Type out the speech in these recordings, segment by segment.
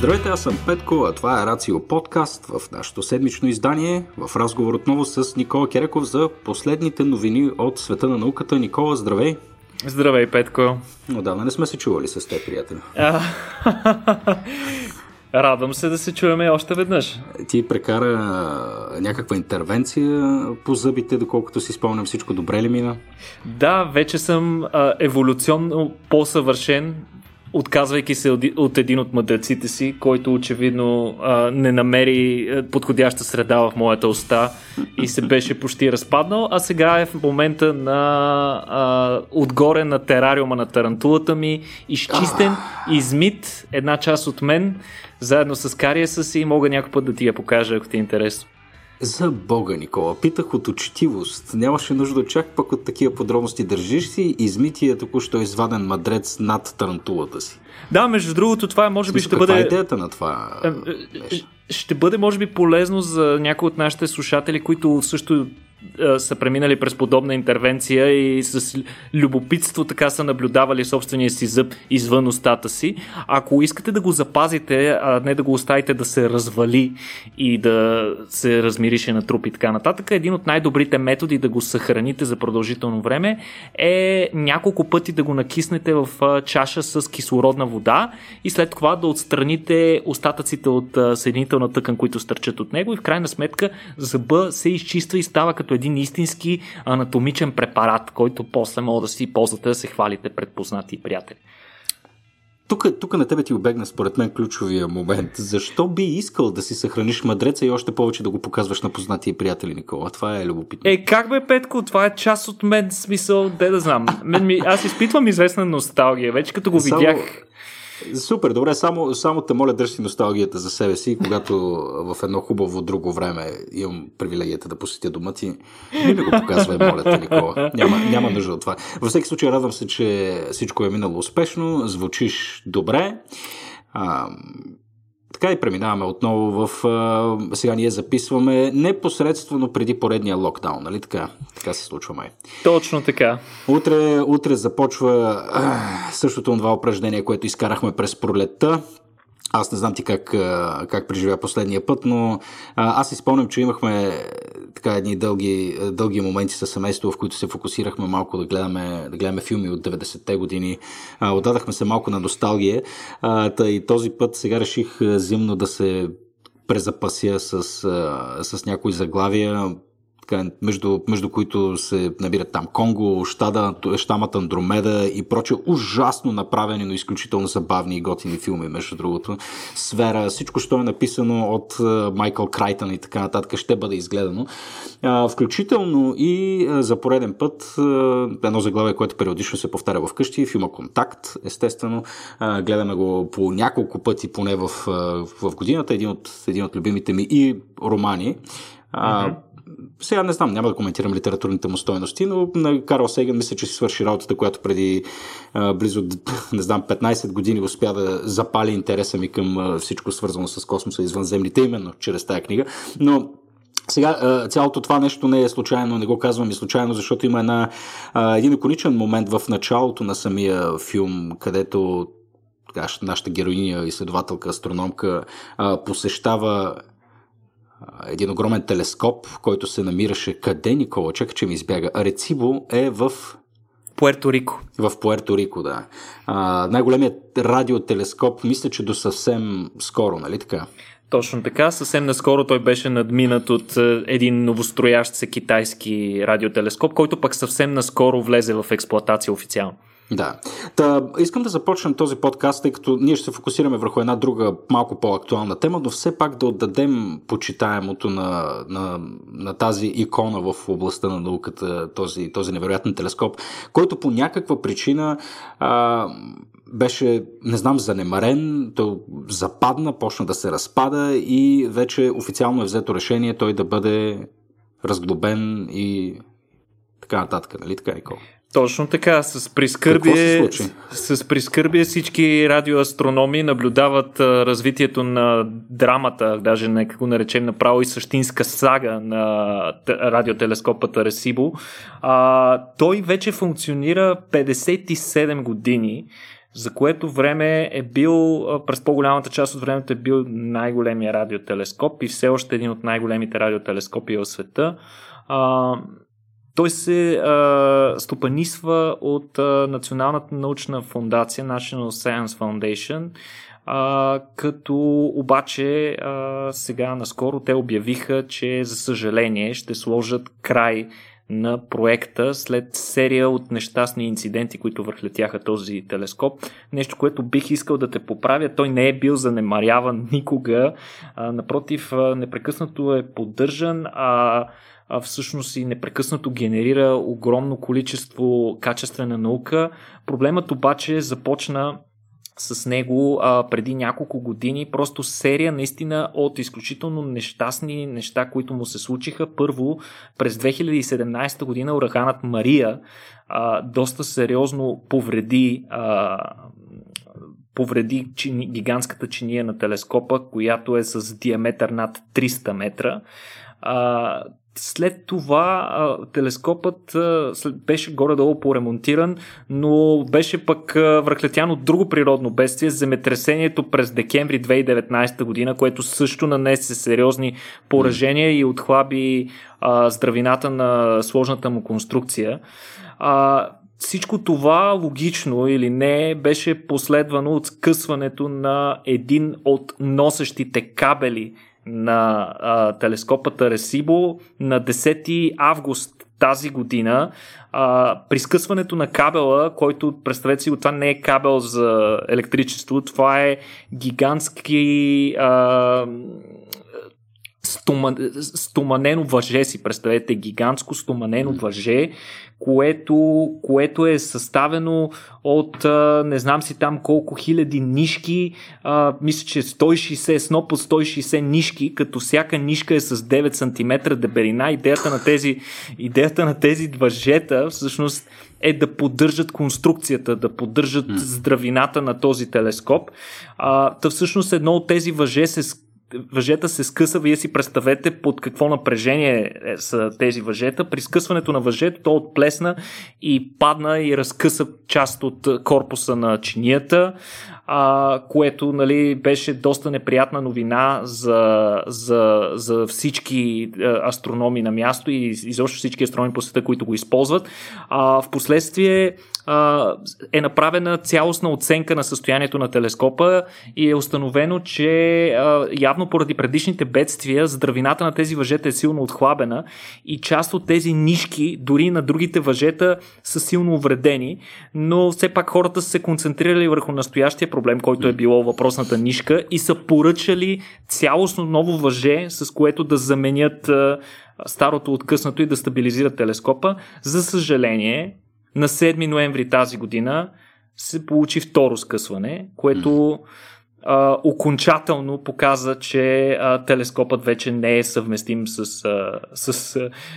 Здравейте, аз съм Петко, а това е Рацио подкаст в нашето седмично издание. В разговор отново с Никола Кереков за последните новини от света на науката. Никола, здравей! Здравей, Петко! Отдавна не сме се чували с теб, приятели. Радвам се да се чуваме още веднъж. Ти прекара някаква интервенция по зъбите, доколкото си спомням всичко добре ли мина? Да, вече съм а, еволюционно по-съвършен отказвайки се от един от мъдреците си, който очевидно а, не намери подходяща среда в моята уста и се беше почти разпаднал, а сега е в момента на а, отгоре на терариума на тарантулата ми, изчистен, измит една част от мен, заедно с кариеса си и мога някой път да ти я покажа, ако ти е интересно. За Бога, Никола, питах от учтивост. Нямаше нужда чак пък от такива подробности. Държиш си измития току-що изваден мадрец над тарантулата си. Да, между другото, това може би ще бъде... Каква е идеята на това? Е, е, ще бъде, може би, полезно за някои от нашите слушатели, които също са преминали през подобна интервенция и с любопитство така са наблюдавали собствения си зъб извън устата си. Ако искате да го запазите, а не да го оставите да се развали и да се размирише на труп и така нататък, един от най-добрите методи да го съхраните за продължително време е няколко пъти да го накиснете в чаша с кислородна вода и след това да отстраните остатъците от съединителна тъкан, които стърчат от него и в крайна сметка зъба се изчиства и става като като един истински анатомичен препарат, който после мога да си ползвате да се хвалите пред познати приятели. Тук, тук на тебе ти обегна според мен ключовия момент. Защо би искал да си съхраниш мадреца и още повече да го показваш на познати приятели, Никола? Това е любопитно. Е, как бе, Петко? Това е част от мен, смисъл, де да знам. Мен ми, аз изпитвам известна носталгия. Вече като го Само... видях Супер, добре, само, само те моля дръж носталгията за себе си, когато в едно хубаво друго време имам привилегията да посетя дома ти. Не ми го показвай, моля те, Никола. Няма, няма нужда от това. Във всеки случай радвам се, че всичко е минало успешно, звучиш добре. А, така и преминаваме отново в... А, сега ние записваме непосредствено преди поредния локдаун, нали така? Така се случва май. Точно така. Утре, утре започва а, същото това упражнение, което изкарахме през пролетта. Аз не знам ти как, как преживя последния път, но аз си спомням, че имахме така едни дълги, дълги моменти със семейство, в които се фокусирахме малко да гледаме, да гледаме филми от 90-те години. Отдадахме се малко на носталгия. И този път сега реших зимно да се презапася с, с някои заглавия така, между, между които се набират там Конго, Штада, Штамата Андромеда и проче ужасно направени, но изключително забавни и готини филми, между другото. Сфера, всичко, що е написано от Майкъл Крайтън и така нататък, ще бъде изгледано. Включително и за пореден път едно заглавие, което периодично се повтаря вкъщи, филма Контакт, естествено. Гледаме го по няколко пъти, поне в, в годината, един от, един от любимите ми и романи. Mm-hmm сега не знам, няма да коментирам литературните му стойности, но на Карл Сейган мисля, че си свърши работата, която преди а, близо, не знам, 15 години успя да запали интереса ми към а, всичко свързано с космоса и извънземните, именно чрез тази книга. Но сега, цялото това нещо не е случайно, не го казвам и случайно, защото има една, един иконичен момент в началото на самия филм, където нашата героиня, изследователка, астрономка, посещава един огромен телескоп, който се намираше къде, Никола? Чакай, че ми избяга. Арецибо е в... Пуерто Рико. В Пуерто Рико, да. А, най-големият радиотелескоп, мисля, че до съвсем скоро, нали така? Точно така. Съвсем наскоро той беше надминат от един новостроящ се китайски радиотелескоп, който пък съвсем наскоро влезе в експлоатация официално. Да. Та, искам да започнем този подкаст, тъй като ние ще се фокусираме върху една друга малко по-актуална тема, но все пак да отдадем почитаемото на, на, на тази икона в областта на науката, този, този невероятен телескоп, който по някаква причина а, беше, не знам, занемарен, той западна, почна да се разпада и вече официално е взето решение той да бъде разглобен и така нататък, нали така, Никола? Точно така, с прискърбие, с прискърбие всички радиоастрономи наблюдават а, развитието на драмата, даже нека го наречем направо и същинска сага на радиотелескопата Ресибо. А, той вече функционира 57 години за което време е бил, през по-голямата част от времето е бил най-големия радиотелескоп и все още един от най-големите радиотелескопи в света. А, той се а, стопанисва от а, Националната научна фундация National Science Foundation, а, като обаче а, сега наскоро те обявиха, че за съжаление ще сложат край на проекта след серия от нещастни инциденти, които върхлетяха този телескоп. Нещо, което бих искал да те поправя. Той не е бил занемаряван никога. А, напротив, непрекъснато е поддържан, а всъщност и непрекъснато генерира огромно количество качествена наука. Проблемът обаче започна с него а, преди няколко години. Просто серия наистина от изключително нещастни неща, които му се случиха. Първо, през 2017 година ураганът Мария а, доста сериозно повреди а, повреди гигантската чиния на телескопа, която е с диаметър над 300 метра. След това телескопът беше горе-долу поремонтиран, но беше пък а, друго природно бедствие, земетресението през декември 2019 година, което също нанесе сериозни поражения и отхлаби здравината на сложната му конструкция. Всичко това логично или не беше последвано от скъсването на един от носещите кабели на а, телескопата Ресибо на 10 август тази година. А, при скъсването на кабела, който представете си, това не е кабел за електричество, това е гигантски а, стоманено въже си, представете, гигантско стоманено въже, което, което е съставено от не знам си там колко хиляди нишки, а, мисля, че 160, сноп от 160 нишки, като всяка нишка е с 9 см дебелина. Идеята на тези, идеята на тези въжета всъщност е да поддържат конструкцията, да поддържат здравината на този телескоп. А, та всъщност едно от тези въже се въжета се скъса, вие си представете под какво напрежение е, са тези въжета. При скъсването на въжето то отплесна и падна и разкъса част от корпуса на чинията, а, което нали, беше доста неприятна новина за, за, за всички астрономи на място и изобщо всички астрономи по света, които го използват. А, впоследствие е направена цялостна оценка на състоянието на телескопа и е установено, че явно поради предишните бедствия здравината на тези въжета е силно отхлабена и част от тези нишки, дори на другите въжета, са силно увредени, но все пак хората са се концентрирали върху настоящия проблем, който е било въпросната нишка и са поръчали цялостно ново въже, с което да заменят старото откъснато и да стабилизират телескопа. За съжаление, на 7 ноември тази година се получи второ скъсване, което а, окончателно показа, че а, телескопът вече не е съвместим с, а, с,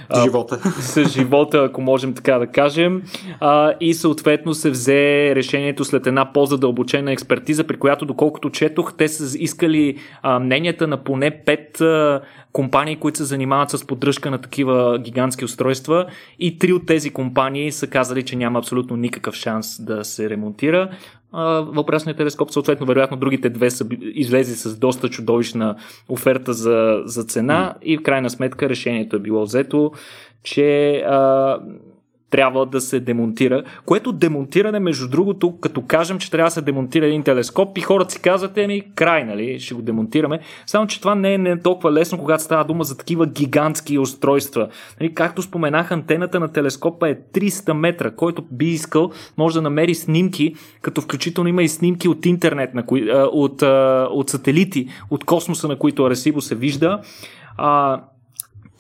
а, живота. с живота, ако можем така да кажем. А, и съответно се взе решението след една по-задълбочена експертиза, при която, доколкото четох, те са искали а, мненията на поне пет а, компании, които се занимават с поддръжка на такива гигантски устройства и три от тези компании са казали, че няма абсолютно никакъв шанс да се ремонтира въпросният телескоп. Съответно, вероятно, другите две са излезли с доста чудовищна оферта за, за цена и в крайна сметка решението е било взето, че а, трябва да се демонтира. Което демонтиране, между другото, като кажем, че трябва да се демонтира един телескоп и хората си казват, еми, край, нали, ще го демонтираме. Само, че това не е, не е толкова лесно, когато става дума за такива гигантски устройства. Нали, както споменах, антената на телескопа е 300 метра, който би искал, може да намери снимки, като включително има и снимки от интернет, на кои, от, от сателити, от космоса, на които Аресибо се вижда. А,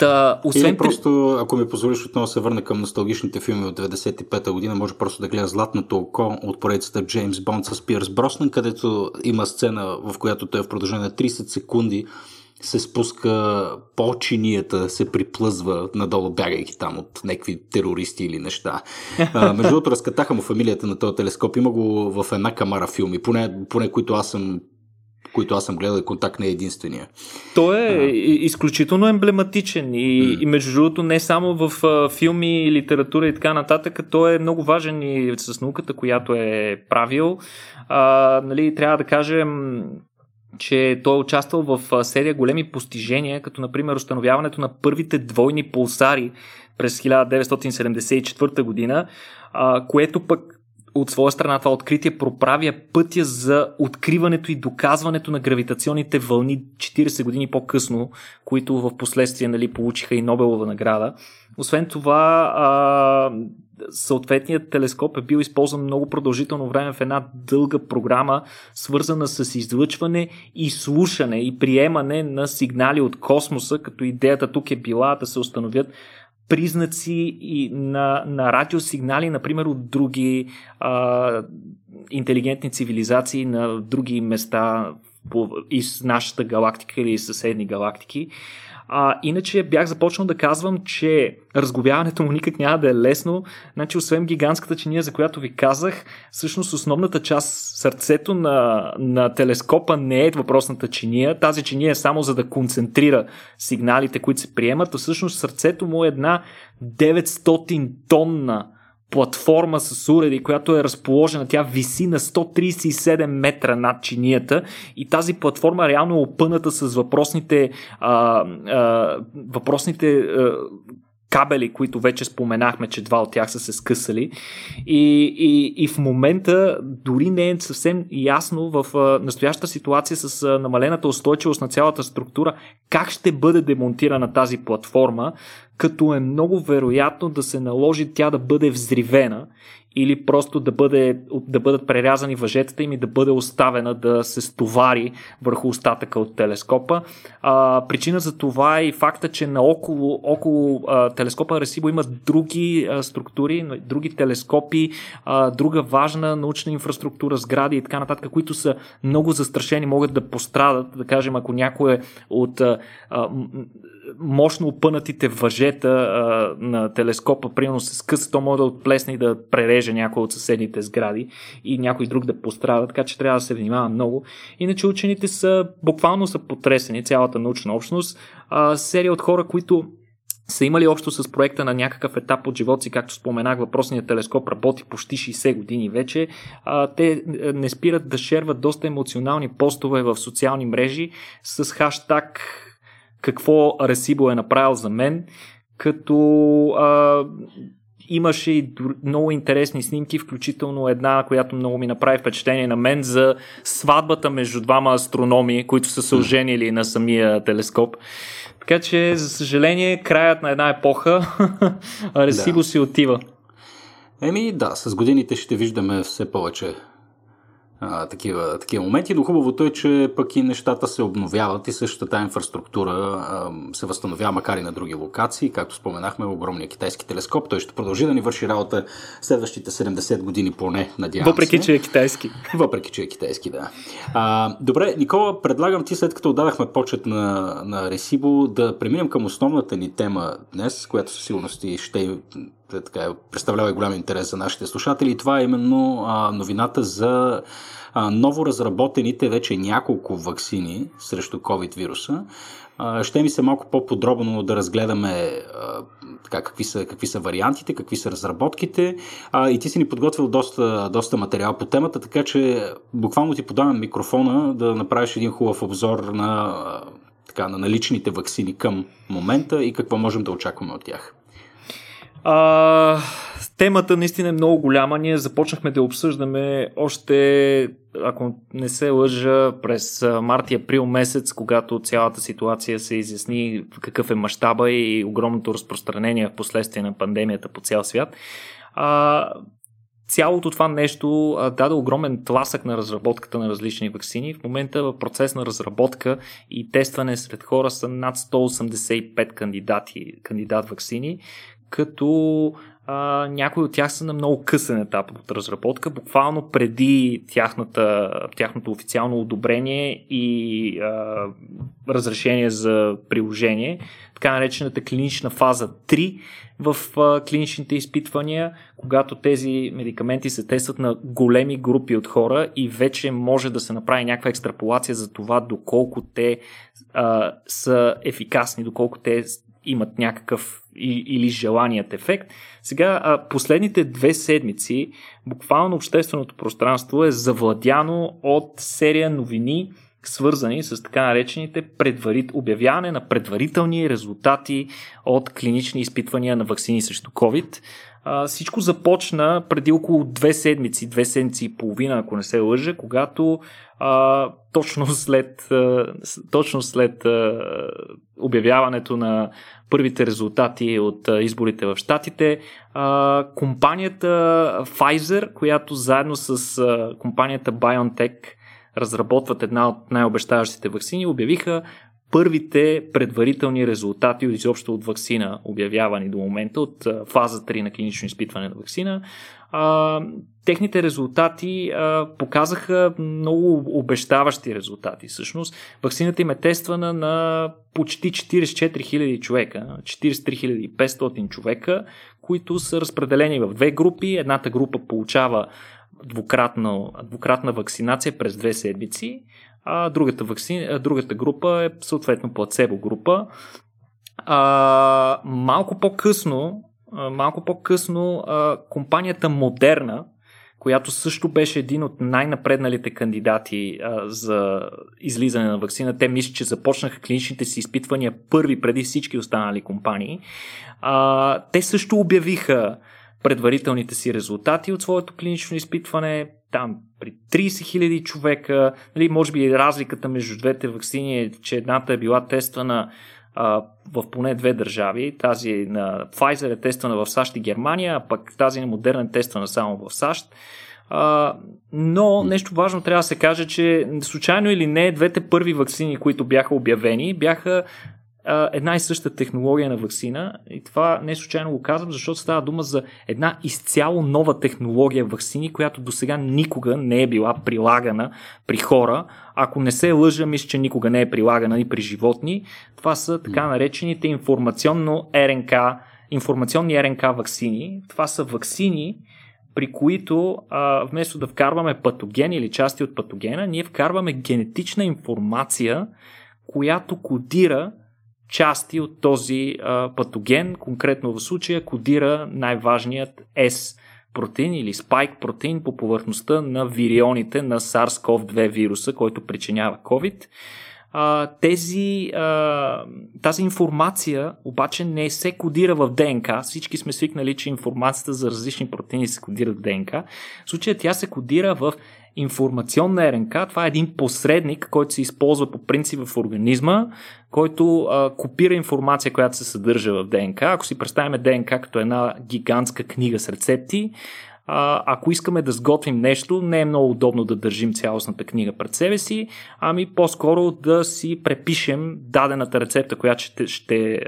Та, освен Или просто, ако ми позволиш отново се върна към носталгичните филми от 95-та година, може просто да гледа Златното око от поредицата Джеймс Бонд с Пирс Броснан, където има сцена, в която той в продължение на 30 секунди се спуска по чинията, се приплъзва надолу, бягайки там от някакви терористи или неща. А, между другото, разкатаха му фамилията на този телескоп. Има го в една камара филми, поне, поне които аз съм които аз съм гледал и контакт не е единствения. Той е а. изключително емблематичен и, mm. и между другото не само в а, филми, литература и така нататък, той е много важен и с науката, която е правил. А, нали, трябва да кажем, че той е участвал в серия големи постижения, като например установяването на първите двойни пулсари през 1974 година, което пък от своя страна това откритие проправя пътя за откриването и доказването на гравитационните вълни 40 години по-късно, които в последствие нали, получиха и Нобелова награда. Освен това, а, съответният телескоп е бил използван много продължително време в една дълга програма, свързана с излъчване и слушане и приемане на сигнали от космоса, като идеята тук е била да се установят признаци и на, на радиосигнали, например, от други а, интелигентни цивилизации на други места по, из нашата галактика или съседни галактики. А, иначе бях започнал да казвам, че разговяването му никак няма да е лесно. Значи, освен гигантската чиния, за която ви казах, всъщност основната част, сърцето на, на телескопа не е въпросната чиния. Тази чиния е само за да концентрира сигналите, които се приемат, а всъщност сърцето му е една 900 тонна платформа с уреди, която е разположена. Тя виси на 137 метра над чинията и тази платформа реално е опъната с въпросните, а, а, въпросните а, кабели, които вече споменахме, че два от тях са се скъсали. И, и, и в момента дори не е съвсем ясно в настоящата ситуация с намалената устойчивост на цялата структура как ще бъде демонтирана тази платформа, като е много вероятно да се наложи тя да бъде взривена или просто да, бъде, да бъдат прерязани въжетата им и да бъде оставена да се стовари върху остатъка от телескопа. А, причина за това е и факта, че наоколо около а, телескопа Ресибо има други а, структури, други телескопи, а, друга важна научна инфраструктура, сгради и така нататък, които са много застрашени, могат да пострадат, да кажем, ако някой е от а, а, мощно опънатите въжета а, на телескопа, примерно се скъса, то може да отплесне и да пререже някой от съседните сгради и някой друг да пострада, така че трябва да се внимава много. Иначе учените са буквално са потресени, цялата научна общност. А, серия от хора, които са имали общо с проекта на някакъв етап от живота си, както споменах, въпросният телескоп работи почти 60 години вече. А, те не спират да шерват доста емоционални постове в социални мрежи с хаштаг какво Ресибо е направил за мен, като а, имаше и много интересни снимки, включително една, която много ми направи впечатление на мен за сватбата между двама астрономи, които са се оженили на самия телескоп. Така че, за съжаление, краят на една епоха, Ресибо да. си отива. Еми да, с годините ще виждаме все повече а, такива, такива моменти, но хубавото е, че пък и нещата се обновяват и същата инфраструктура а, се възстановява, макар и на други локации. Както споменахме, огромния китайски телескоп, той ще продължи да ни върши работа следващите 70 години поне, надявам Въпреки, се. че е китайски. Въпреки, че е китайски, да. А, добре, Никола, предлагам ти, след като отдадахме почет на, на Ресибо, да преминем към основната ни тема днес, която със сигурност ще така, представлява и голям интерес за нашите слушатели. Това е именно а, новината за а, ново разработените вече няколко вакцини срещу COVID-вируса. А, ще ми се малко по-подробно да разгледаме а, така, какви, са, какви са вариантите, какви са разработките. А, и ти си ни подготвил доста, доста материал по темата, така че буквално ти подавам микрофона да направиш един хубав обзор на, така, на наличните вакцини към момента и какво можем да очакваме от тях. А, темата наистина е много голяма. Ние започнахме да обсъждаме още, ако не се лъжа, през март и април месец, когато цялата ситуация се изясни какъв е мащаба и огромното разпространение в последствие на пандемията по цял свят. А, цялото това нещо даде огромен тласък на разработката на различни вакцини. В момента в процес на разработка и тестване сред хора са над 185 кандидати, кандидат вакцини, като а, някои от тях са на много късен етап от разработка, буквално преди тяхната, тяхното официално одобрение и а, разрешение за приложение, така наречената клинична фаза 3 в а, клиничните изпитвания, когато тези медикаменти се тестват на големи групи от хора и вече може да се направи някаква екстраполация за това доколко те а, са ефикасни, доколко те имат някакъв или желаният ефект. Сега, последните две седмици, буквално общественото пространство е завладяно от серия новини, свързани с така наречените предварит... обявяване на предварителни резултати от клинични изпитвания на вакцини срещу COVID. А, всичко започна преди около две седмици, две седмици и половина, ако не се лъжа, когато а, точно след, а, точно след а, обявяването на първите резултати от а, изборите в Штатите, а, компанията Pfizer, която заедно с а, компанията BioNTech разработват една от най-обещаващите вакцини, обявиха първите предварителни резултати изобщо от вакцина, обявявани до момента, от фаза 3 на клинично изпитване на вакцина. Техните резултати показаха много обещаващи резултати. Всъщност, вакцината им е тествана на почти 44 000 човека, 43 500 човека, които са разпределени в две групи. Едната група получава двукратна, двукратна вакцинация през две седмици, а другата, вакци... другата група е съответно плацебо група. А, малко по-късно, малко по-късно а, компанията Модерна, която също беше един от най-напредналите кандидати а, за излизане на вакцина. Те мислят, че започнаха клиничните си изпитвания първи преди всички останали компании. А, те също обявиха предварителните си резултати от своето клинично изпитване. Там при 30 000 човека, нали, може би разликата между двете вакцини е, че едната е била тествана а, в поне две държави. Тази на Pfizer е тествана в САЩ и Германия, а пък тази на Moderna е тествана само в САЩ. А, но нещо важно трябва да се каже, че случайно или не, двете първи вакцини, които бяха обявени, бяха една и съща технология на вакцина. И това не случайно го казвам, защото става дума за една изцяло нова технология вакцини, която до сега никога не е била прилагана при хора. Ако не се лъжа, мисля, че никога не е прилагана и при животни. Това са така наречените информационно РНК, информационни РНК вакцини. Това са вакцини, при които а, вместо да вкарваме патоген или части от патогена, ние вкарваме генетична информация, която кодира части от този а, патоген, конкретно в случая кодира най-важният S протеин или спайк протеин по повърхността на вирионите на SARS-CoV-2 вируса, който причинява COVID. А, тези, а, тази информация обаче не се кодира в ДНК. Всички сме свикнали, че информацията за различни протеини се кодира в ДНК. В случая тя се кодира в информационна РНК. Това е един посредник, който се използва по принцип в организма, който а, копира информация, която се съдържа в ДНК. Ако си представим ДНК като една гигантска книга с рецепти, а, ако искаме да сготвим нещо, не е много удобно да държим цялостната книга пред себе си, ами по-скоро да си препишем дадената рецепта, която ще, ще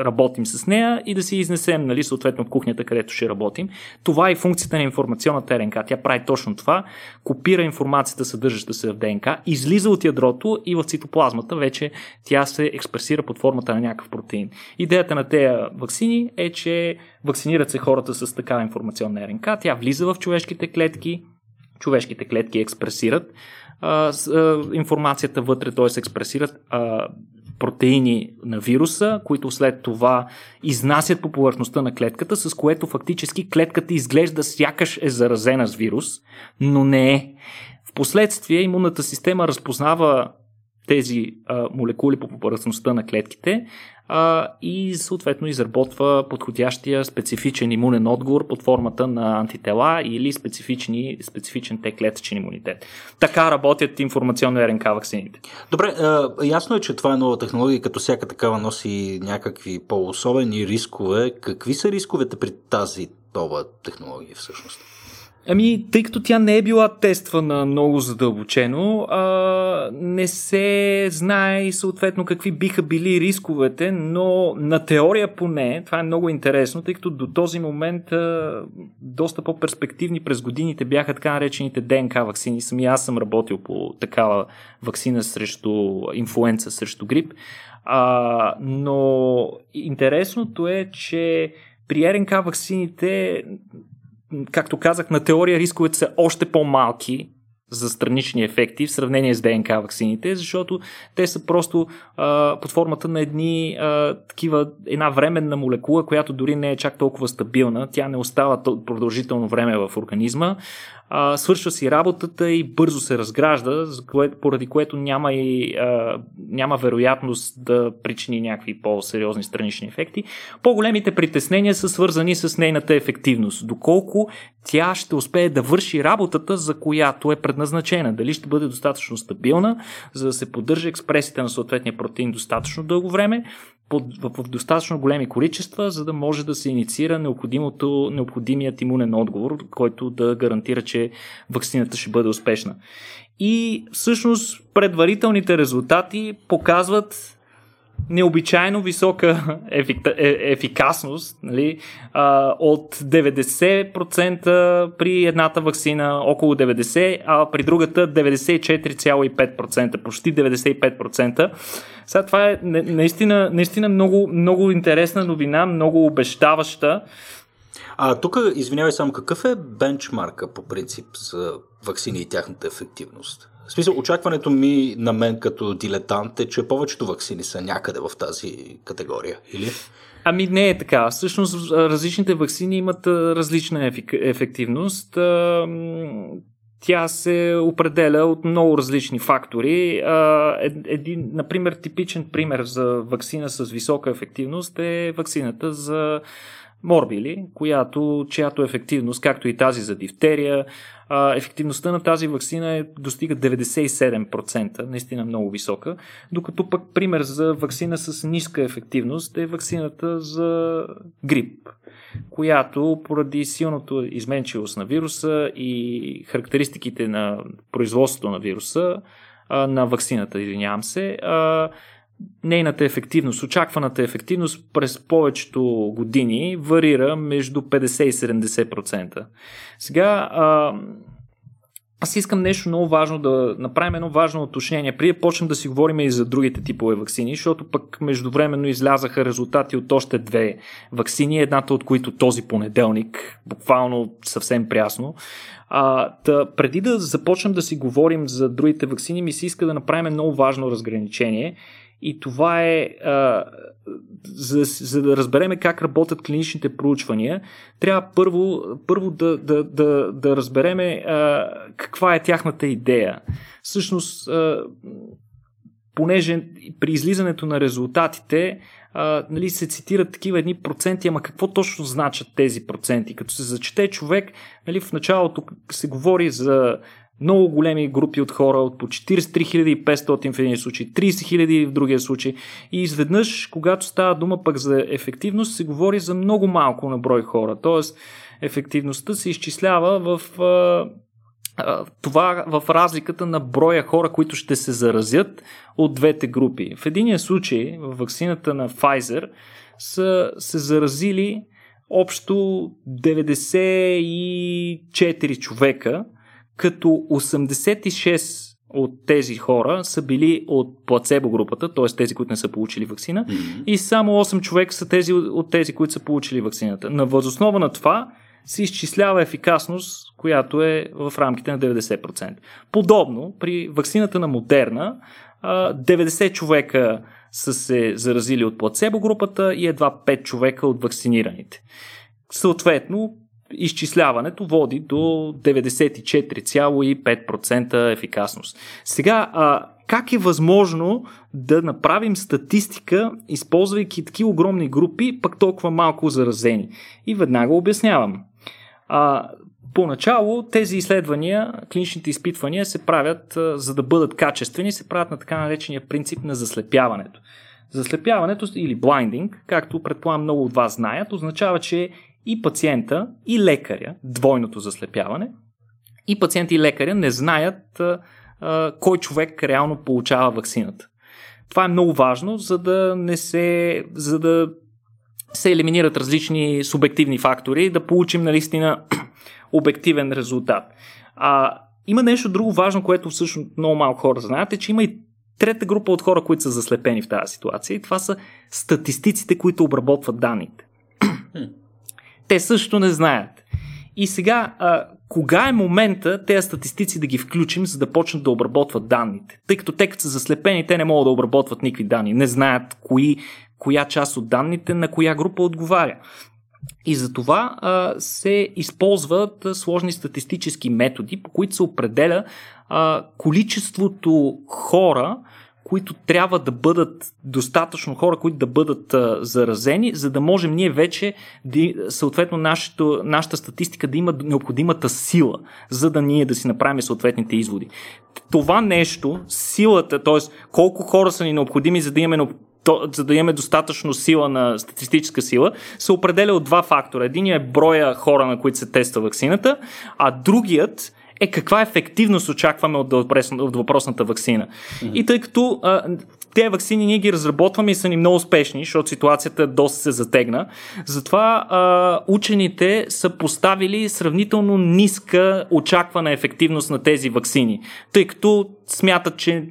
работим с нея и да си изнесем, нали, съответно кухнята, където ще работим. Това е функцията на информационната РНК. Тя прави точно това. Копира информацията, съдържаща се в ДНК, излиза от ядрото и в цитоплазмата вече тя се експресира под формата на някакъв протеин. Идеята на тези вакцини е, че вакцинират се хората с такава информационна РНК, тя влиза в човешките клетки, човешките клетки експресират а, с, а, информацията вътре, т.е. експресират а, протеини на вируса, които след това изнасят по повърхността на клетката, с което фактически клетката изглежда сякаш е заразена с вирус, но не е. Впоследствие имунната система разпознава тези а, молекули по повърхността на клетките а, и съответно изработва подходящия специфичен имунен отговор под формата на антитела или специфични, специфичен те клетъчен имунитет. Така работят информационно РНК вакцините. Добре, а, ясно е, че това е нова технология, като всяка такава носи някакви по-особени рискове. Какви са рисковете при тази нова технология всъщност? Ами, тъй като тя не е била тествана много задълбочено, а, не се знае и съответно какви биха били рисковете, но на теория поне, това е много интересно, тъй като до този момент а, доста по-перспективни през годините бяха така наречените ДНК вакцини. Сами аз съм работил по такава вакцина срещу инфлуенца, срещу грип. А, но интересното е, че при РНК вакцините както казах, на теория рисковете са още по-малки за странични ефекти в сравнение с ДНК ваксините, защото те са просто а, под формата на едни а, такива, една временна молекула, която дори не е чак толкова стабилна. Тя не остава продължително време в организма а, свършва си работата и бързо се разгражда, поради което няма и а, няма вероятност да причини някакви по-сериозни странични ефекти. По-големите притеснения са свързани с нейната ефективност. Доколко тя ще успее да върши работата, за която е предназначена. Дали ще бъде достатъчно стабилна, за да се поддържа експресията на съответния протеин достатъчно дълго време, в, достатъчно големи количества, за да може да се инициира необходимото, необходимият имунен отговор, който да гарантира, че вакцината ще бъде успешна. И всъщност предварителните резултати показват необичайно висока е, ефикасност нали? от 90% при едната вакцина, около 90%, а при другата 94,5%, почти 95%. Сега това е наистина, наистина много, много интересна новина, много обещаваща. А тук, извинявай само, какъв е бенчмарка по принцип за вакцини и тяхната ефективност? В смисъл, очакването ми на мен като дилетант е, че повечето вакцини са някъде в тази категория, или? Ами не е така. Всъщност различните вакцини имат различна ефик... ефективност. Тя се определя от много различни фактори. Един, например, типичен пример за вакцина с висока ефективност е вакцината за морбили, която, чиято ефективност, както и тази за дифтерия, ефективността на тази вакцина е, достига 97%, наистина много висока, докато пък пример за вакцина с ниска ефективност е вакцината за грип, която поради силното изменчивост на вируса и характеристиките на производството на вируса, на вакцината, извинявам се, нейната ефективност, очакваната ефективност през повечето години варира между 50 и 70%. Сега, а, аз искам нещо много важно да направим едно важно уточнение. Да почнем да си говорим и за другите типове вакцини, защото пък междувременно излязаха резултати от още две вакцини, едната от които този понеделник, буквално съвсем прясно. А, да, преди да започнем да си говорим за другите вакцини, ми се иска да направим много важно разграничение и това е, а, за, за да разбереме как работят клиничните проучвания, трябва първо, първо да, да, да, да разбереме а, каква е тяхната идея. Всъщност, а, понеже при излизането на резултатите а, нали, се цитират такива едни проценти, ама какво точно значат тези проценти? Като се зачете човек, нали, в началото се говори за много големи групи от хора, от по 43 500 в един случай, 30 000 в другия случай. И изведнъж, когато става дума пък за ефективност, се говори за много малко на брой хора. Тоест, ефективността се изчислява в това в разликата на броя хора, които ще се заразят от двете групи. В единия случай, в вакцината на Pfizer, са се заразили общо 94 човека, като 86 от тези хора са били от плацебо групата, т.е. тези, които не са получили вакцина, mm-hmm. и само 8 човека са тези от тези, които са получили вакцината. На възоснова на това се изчислява ефикасност, която е в рамките на 90%. Подобно при вакцината на Модерна, 90 човека са се заразили от плацебо групата и едва 5 човека от вакцинираните. Съответно, изчисляването води до 94,5% ефикасност. Сега, а, как е възможно да направим статистика, използвайки такива огромни групи, пък толкова малко заразени? И веднага обяснявам. А, Поначало тези изследвания, клиничните изпитвания се правят, за да бъдат качествени, се правят на така наречения принцип на заслепяването. Заслепяването или блайндинг, както предполагам много от вас знаят, означава, че и пациента и лекаря, двойното заслепяване, и пациент и лекаря не знаят а, а, кой човек реално получава вакцината. Това е много важно, за да не се, за да се елиминират различни субективни фактори и да получим наистина обективен резултат. А, има нещо друго важно, което всъщност много малко хора знаят, е, че има и трета група от хора, които са заслепени в тази ситуация и това са статистиците, които обработват данните. Те също не знаят. И сега, а, кога е момента тези статистици да ги включим, за да почнат да обработват данните? Тъй като те като са заслепени, те не могат да обработват никакви данни. Не знаят кои, коя част от данните на коя група отговаря. И за това а, се използват сложни статистически методи, по които се определя а, количеството хора, които трябва да бъдат достатъчно хора, които да бъдат а, заразени, за да можем ние вече, да, съответно, нашето, нашата статистика да има необходимата сила, за да ние да си направим съответните изводи. Това нещо, силата, т.е. колко хора са ни необходими, за да имаме за да имаме достатъчно сила на статистическа сила, се определя от два фактора. Единият е броя хора, на които се тества вакцината, а другият е каква ефективност очакваме от, от въпросната вакцина. Mm-hmm. И тъй като а, тези вакцини ние ги разработваме и са ни много успешни, защото ситуацията доста се затегна, затова а, учените са поставили сравнително ниска очаквана ефективност на тези вакцини, тъй като смятат, че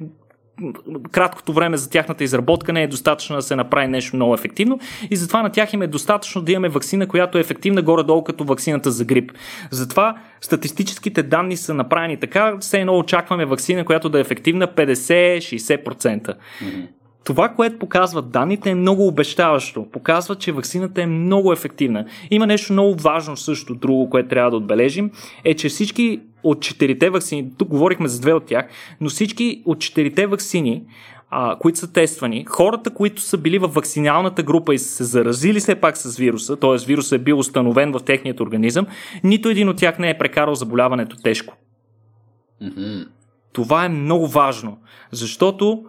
краткото време за тяхната изработка не е достатъчно да се направи нещо много ефективно и затова на тях им е достатъчно да имаме вакцина, която е ефективна горе-долу като вакцината за грип. Затова статистическите данни са направени така, все едно очакваме вакцина, която да е ефективна 50-60%. Mm-hmm. Това, което показват данните е много обещаващо. Показва, че вакцината е много ефективна. Има нещо много важно също, друго, което трябва да отбележим, е, че всички от четирите вакцини, тук говорихме за две от тях, но всички от четирите вакцини, а, които са тествани, хората, които са били в вакциналната група и са се заразили все пак с вируса, т.е. вирусът е бил установен в техният организъм, нито един от тях не е прекарал заболяването тежко. Mm-hmm. Това е много важно, защото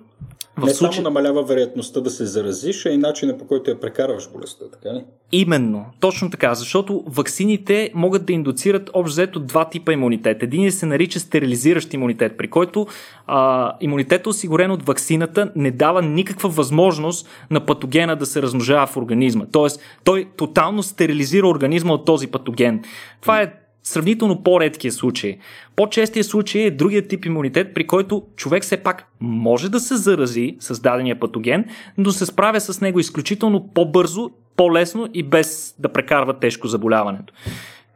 в не случай... само намалява вероятността да се заразиш, а и начина по който я прекарваш болестта, така ли? Именно, точно така, защото ваксините могат да индуцират общо взето два типа имунитет. Един се нарича стерилизиращ имунитет, при който а, имунитетът, осигурен от ваксината, не дава никаква възможност на патогена да се размножава в организма. Тоест, той тотално стерилизира организма от този патоген. Това е сравнително по-редкия случай. По-честия случай е другия тип имунитет, при който човек все пак може да се зарази с дадения патоген, но се справя с него изключително по-бързо, по-лесно и без да прекарва тежко заболяването.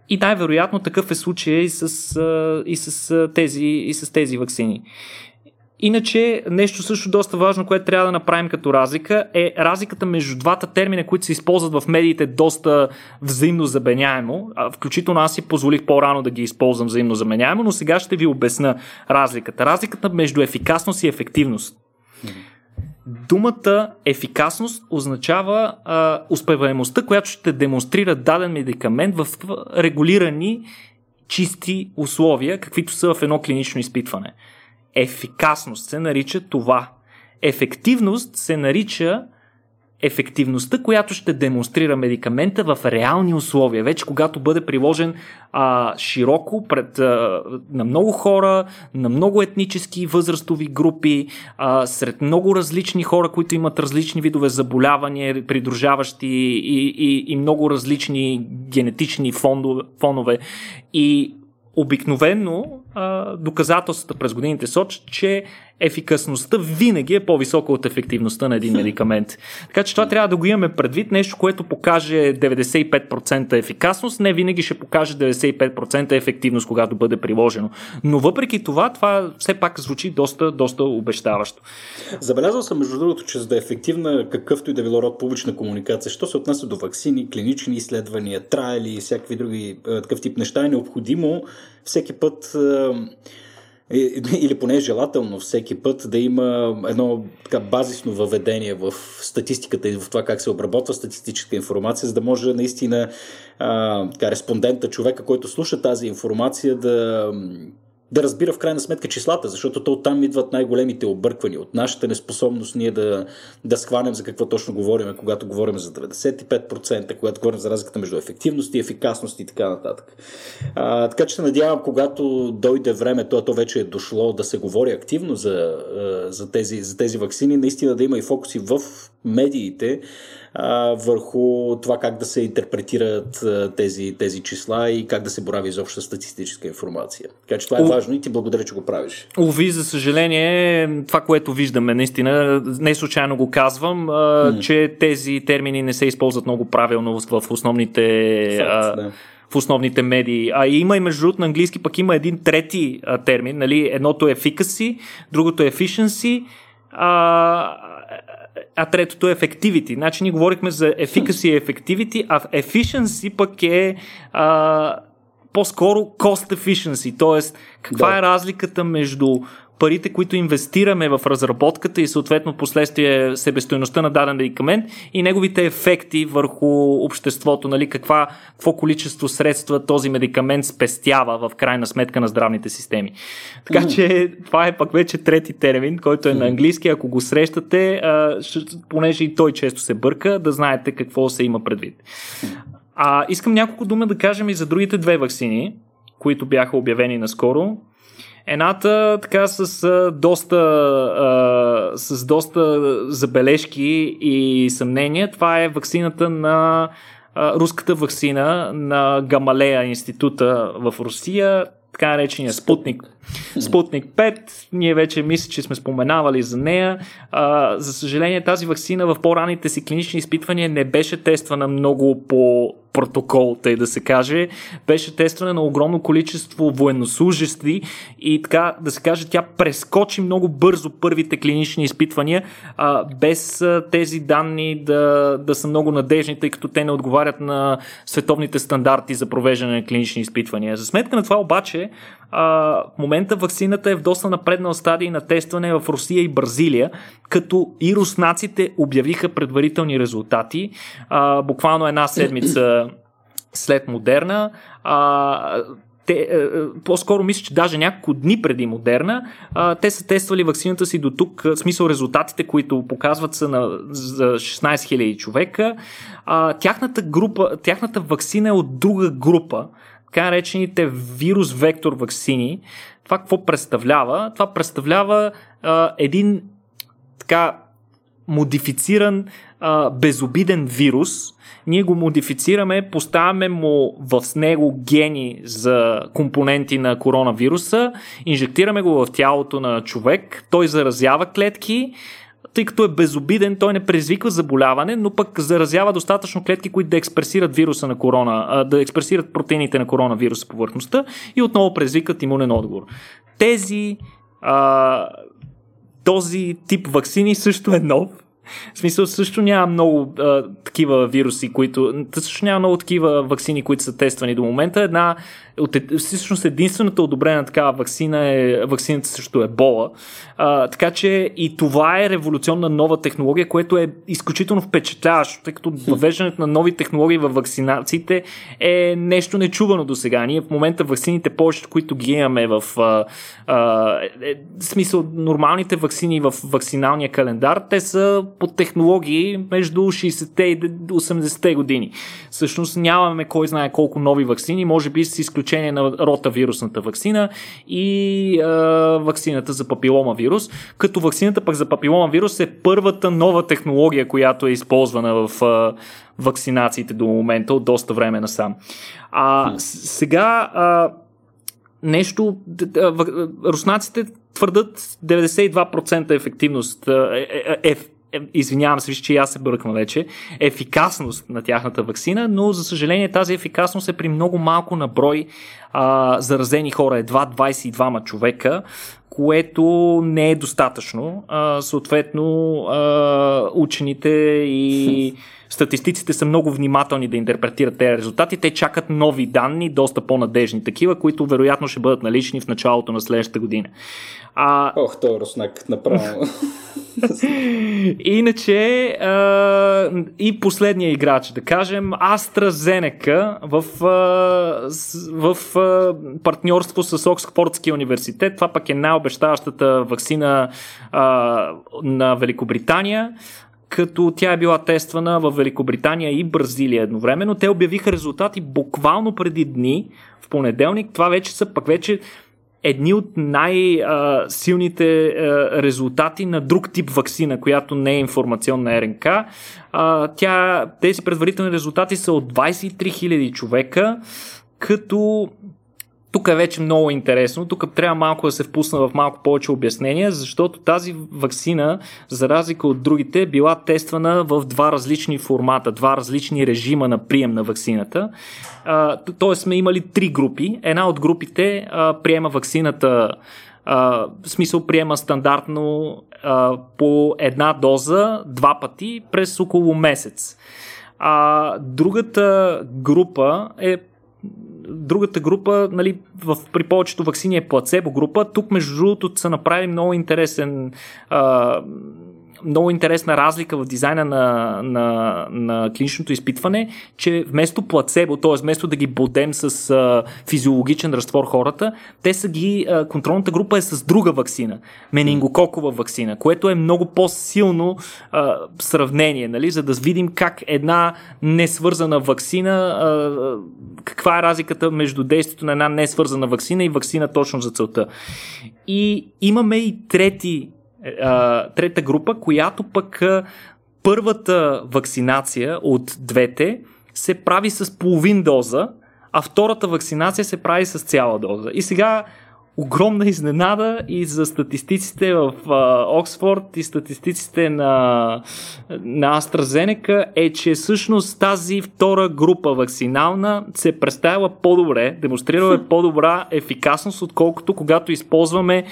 И най-вероятно такъв е случай и с, и с, тези, и тези вакцини. Иначе, нещо също доста важно, което трябва да направим като разлика, е разликата между двата термина, които се използват в медиите доста взаимно заменяемо. Включително аз си позволих по-рано да ги използвам взаимно заменяемо, но сега ще ви обясна разликата. Разликата между ефикасност и ефективност. Думата ефикасност означава а, успеваемостта, която ще демонстрира даден медикамент в регулирани чисти условия, каквито са в едно клинично изпитване. Ефикасност се нарича това. Ефективност се нарича ефективността, която ще демонстрира медикамента в реални условия. Вече когато бъде приложен а, широко пред, а, на много хора, на много етнически възрастови групи, а, сред много различни хора, които имат различни видове заболявания, придружаващи и, и, и много различни генетични фондове, фонове. И обикновенно доказателствата през годините сочат, че ефикасността винаги е по-висока от ефективността на един медикамент. Така че това трябва да го имаме предвид. Нещо, което покаже 95% ефикасност, не винаги ще покаже 95% ефективност, когато бъде приложено. Но въпреки това, това все пак звучи доста, доста обещаващо. Забелязал съм, между другото, че за да е ефективна какъвто и да било род публична комуникация, що се отнася до вакцини, клинични изследвания, трайли и всякакви други такъв тип неща, е необходимо всеки път или поне желателно всеки път да има едно така базисно въведение в статистиката и в това как се обработва статистическа информация, за да може наистина а, така, респондента, човека, който слуша тази информация, да да разбира в крайна сметка числата, защото то оттам идват най-големите обърквания. От нашата неспособност ние да, да схванем за какво точно говорим, когато говорим за 95%, когато говорим за разликата между ефективност и ефикасност и така нататък. А, така че се надявам, когато дойде време, то, то вече е дошло да се говори активно за, за, тези, за тези вакцини, наистина да има и фокуси в медиите, а, върху това как да се интерпретират а, тези, тези числа и как да се борави изобщо статистическа информация. Така че това е важно и ти благодаря, че го правиш. Ови, за съжаление, това, което виждаме, наистина, не случайно го казвам, а, mm. че тези термини не се използват много правилно в основните. Факт, да в основните медии. А има и между другото на английски пък има един трети а, термин. Нали? Едното е efficacy, другото е efficiency, а, а третото е effectivity. Значи ние говорихме за efficacy и effectivity, а efficiency пък е а, по-скоро cost efficiency, т.е. каква да. е разликата между парите, които инвестираме в разработката и съответно последствие себестоеността на даден медикамент и неговите ефекти върху обществото, нали, каква, какво количество средства този медикамент спестява в крайна сметка на здравните системи. Така че това е пък вече трети термин, който е на английски. Ако го срещате, понеже и той често се бърка, да знаете какво се има предвид. А, искам няколко дума да кажем и за другите две вакцини, които бяха обявени наскоро. Едната така с а, доста, а, с доста забележки и съмнения. Това е вакцината на а, руската вакцина на Гамалея института в Русия, така наречения Спутник. Спутник 5, ние вече мисля, че сме споменавали за нея. А, за съжаление, тази вакцина в по-ранните си клинични изпитвания не беше тествана много по протокол, тъй да се каже. Беше тестване на огромно количество военнослужащи и така да се каже, тя прескочи много бързо първите клинични изпитвания, а, без а, тези данни да, да са много надежни, тъй като те не отговарят на световните стандарти за провеждане на клинични изпитвания. За сметка на това обаче, а, в момента вакцината е в доста напреднал стадий на тестване в Русия и Бразилия, като и руснаците обявиха предварителни резултати. А, буквално една седмица след Модерна. А, те, е, е, по-скоро мисля, че даже няколко дни преди Модерна, те са тествали вакцината си до тук, в смисъл резултатите, които показват са на, за 16 000 човека. А, тяхната група, тяхната вакцина е от друга група, така наречените вирус-вектор вакцини. Това какво представлява? Това представлява а, един така модифициран а, безобиден вирус. Ние го модифицираме, поставяме му в него гени за компоненти на коронавируса, инжектираме го в тялото на човек, той заразява клетки, тъй като е безобиден, той не предизвиква заболяване, но пък заразява достатъчно клетки, които да експресират вируса на корона, да експресират протеините на коронавируса по повърхността и отново предизвикат имунен отговор. Тези а, този тип вакцини също е нов в смисъл също няма много а, такива вируси, които. Също няма много такива вакцини, които са тествани до момента. Една от, всъщност единствената одобрена такава вакцина е вакцината срещу ебола. А, така че и това е революционна нова технология, което е изключително впечатляващо, тъй като въвеждането на нови технологии в вакцинациите е нещо нечувано до сега. Ние в момента вакцините, повечето, които ги имаме в а, а, е, смисъл нормалните вакцини в вакциналния календар, те са по технологии между 60-те и 80-те години. Всъщност нямаме кой знае колко нови вакцини, може би с изключение на ротавирусната вакцина и а, вакцината за папилома вирус, като вакцината пък за папилома вирус е първата нова технология, която е използвана в а, вакцинациите до момента от доста време насам. А, сега а, нещо, руснаците твърдат 92% ефективност, е, е, е, е, извинявам се, че аз се бъркам вече, ефикасност на тяхната вакцина, но за съжаление тази ефикасност е при много малко на брой а, заразени хора, едва 22 човека, което не е достатъчно. А, съответно, а, учените и статистиците са много внимателни да интерпретират тези резултати. Те чакат нови данни, доста по-надежни такива, които вероятно ще бъдат налични в началото на следващата година. А... Ох, той е руснак, направо. Иначе а, и последния играч, да кажем, AstraZeneca в, а, в а, партньорство с Оксфордския университет. Това пък е най-обещаващата вакцина а, на Великобритания като тя е била тествана в Великобритания и Бразилия едновременно. Те обявиха резултати буквално преди дни, в понеделник. Това вече са пък вече едни от най-силните резултати на друг тип вакцина, която не е информационна РНК. Тя, тези предварителни резултати са от 23 000 човека, като тук е вече много интересно. Тук трябва малко да се впусна в малко повече обяснения, защото тази вакцина, за разлика от другите, е била тествана в два различни формата, два различни режима на прием на вакцината. Тоест сме имали три групи. Една от групите а, приема вакцината Uh, в смисъл приема стандартно uh, по една доза два пъти през около месец. А другата група е другата група, нали, в, при повечето вакцини е плацебо група. Тук, между другото, са направили много интересен а, много интересна разлика в дизайна на, на, на клиничното изпитване, че вместо плацебо, т.е. вместо да ги бодем с а, физиологичен разтвор хората, те са ги, а, контролната група е с друга вакцина, менингококова вакцина, което е много по-силно а, сравнение, нали, за да видим как една несвързана вакцина, а, каква е разликата между действието на една несвързана вакцина и вакцина точно за целта. И имаме и трети а, трета група, която пък а, първата вакцинация от двете се прави с половин доза, а втората вакцинация се прави с цяла доза. И сега огромна изненада и за статистиците в а, Оксфорд и статистиците на, на AstraZeneca е, че всъщност тази втора група вакцинална се представила по-добре, демонстрирала е по-добра ефикасност, отколкото когато използваме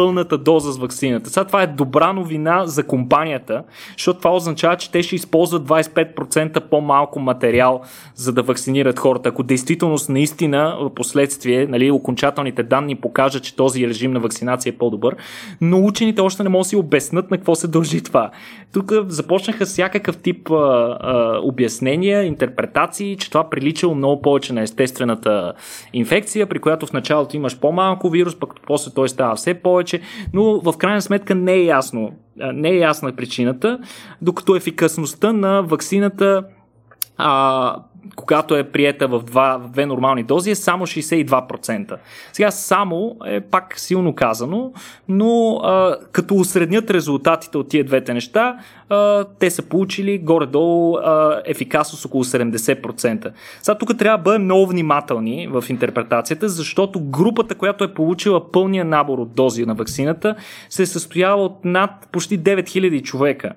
пълната доза с вакцината. Сега това е добра новина за компанията, защото това означава, че те ще използват 25% по-малко материал, за да вакцинират хората. Ако действително наистина последствие, нали, окончателните данни покажат, че този режим на вакцинация е по-добър, но учените още не могат да си обяснат на какво се дължи това. Тук започнаха всякакъв тип а, а, обяснения, интерпретации, че това приличало много повече на естествената инфекция, при която в началото имаш по-малко вирус, пък после той става все повече повече, но в крайна сметка не е ясно. Не е ясна причината, докато ефикасността на вакцината а, когато е приета в, два, две нормални дози, е само 62%. Сега само е пак силно казано, но а, като усреднят резултатите от тия двете неща, а, те са получили горе-долу а, ефикасност около 70%. Сега тук трябва да бъдем много внимателни в интерпретацията, защото групата, която е получила пълния набор от дози на вакцината, се е състоява от над почти 9000 човека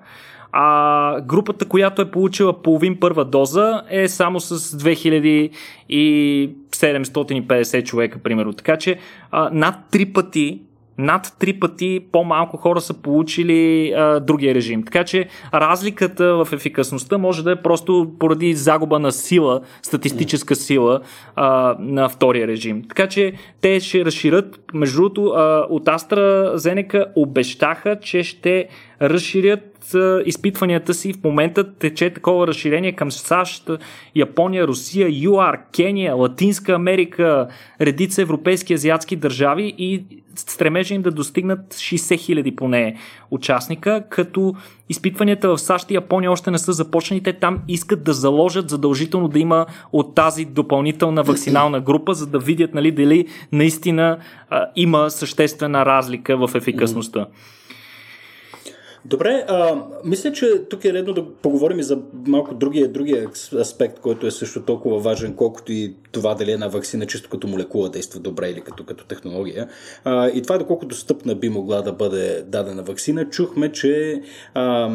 а групата, която е получила половин първа доза е само с 2750 човека, примерно. Така че а, над три пъти над три пъти по-малко хора са получили а, другия режим. Така че разликата в ефикасността може да е просто поради загуба на сила, статистическа сила а, на втория режим. Така че те ще разширят. Между другото, от AstraZeneca обещаха, че ще разширят изпитванията си. В момента тече такова разширение към САЩ, Япония, Русия, ЮАР, Кения, Латинска Америка, редица европейски и азиатски държави и стремежа им да достигнат 60 хиляди поне участника, като изпитванията в САЩ и Япония още не са започнали. Те там искат да заложат задължително да има от тази допълнителна вакцинална група, за да видят нали, дали наистина а, има съществена разлика в ефикасността. Добре, а, мисля, че тук е редно да поговорим и за малко другия, другия аспект, който е също толкова важен, колкото и това дали една вакцина чисто като молекула действа добре или като, като технология. А, и това доколко достъпна би могла да бъде дадена вакцина. Чухме, че а,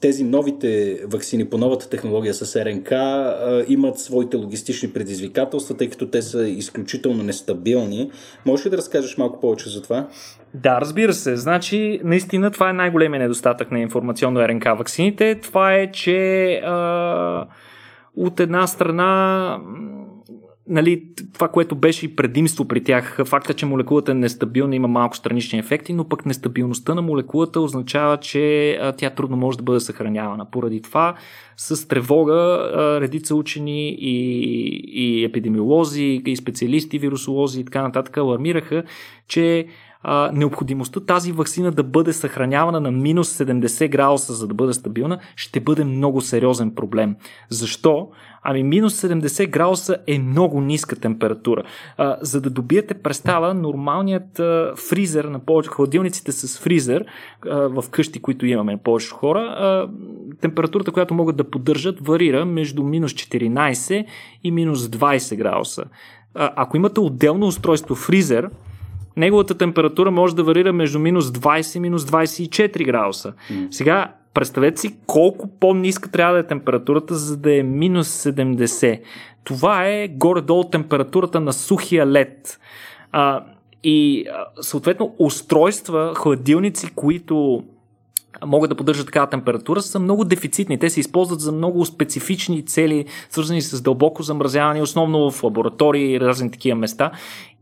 тези новите вакцини по новата технология с РНК а, имат своите логистични предизвикателства, тъй като те са изключително нестабилни. Можеш ли да разкажеш малко повече за това? Да, разбира се. Значи, наистина това е най-големия недостатък на информационно РНК вакцините. Това е, че а, от една страна нали, това, което беше и предимство при тях, факта, че молекулата е нестабилна, има малко странични ефекти, но пък нестабилността на молекулата означава, че тя трудно може да бъде съхранявана. Поради това с тревога редица учени и, и епидемиолози, и специалисти, вирусолози и така нататък алармираха, че а, необходимостта тази вакцина да бъде съхранявана на минус 70 градуса, за да бъде стабилна, ще бъде много сериозен проблем. Защо? Ами минус 70 градуса е много ниска температура. А, за да добиете представа, нормалният а, фризер на повече хладилниците с фризер а, в къщи, които имаме на повече хора, а, температурата, която могат да поддържат, варира между минус 14 и минус 20 градуса. А, ако имате отделно устройство фризер, неговата температура може да варира между минус 20 и минус 24 градуса. Mm. Сега, представете си колко по-ниска трябва да е температурата, за да е минус 70. Това е горе-долу температурата на сухия лед. А, и съответно устройства, хладилници, които могат да поддържат такава температура, са много дефицитни. Те се използват за много специфични цели, свързани с дълбоко замразяване, основно в лаборатории и разни такива места.